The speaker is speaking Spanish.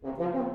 Gracias.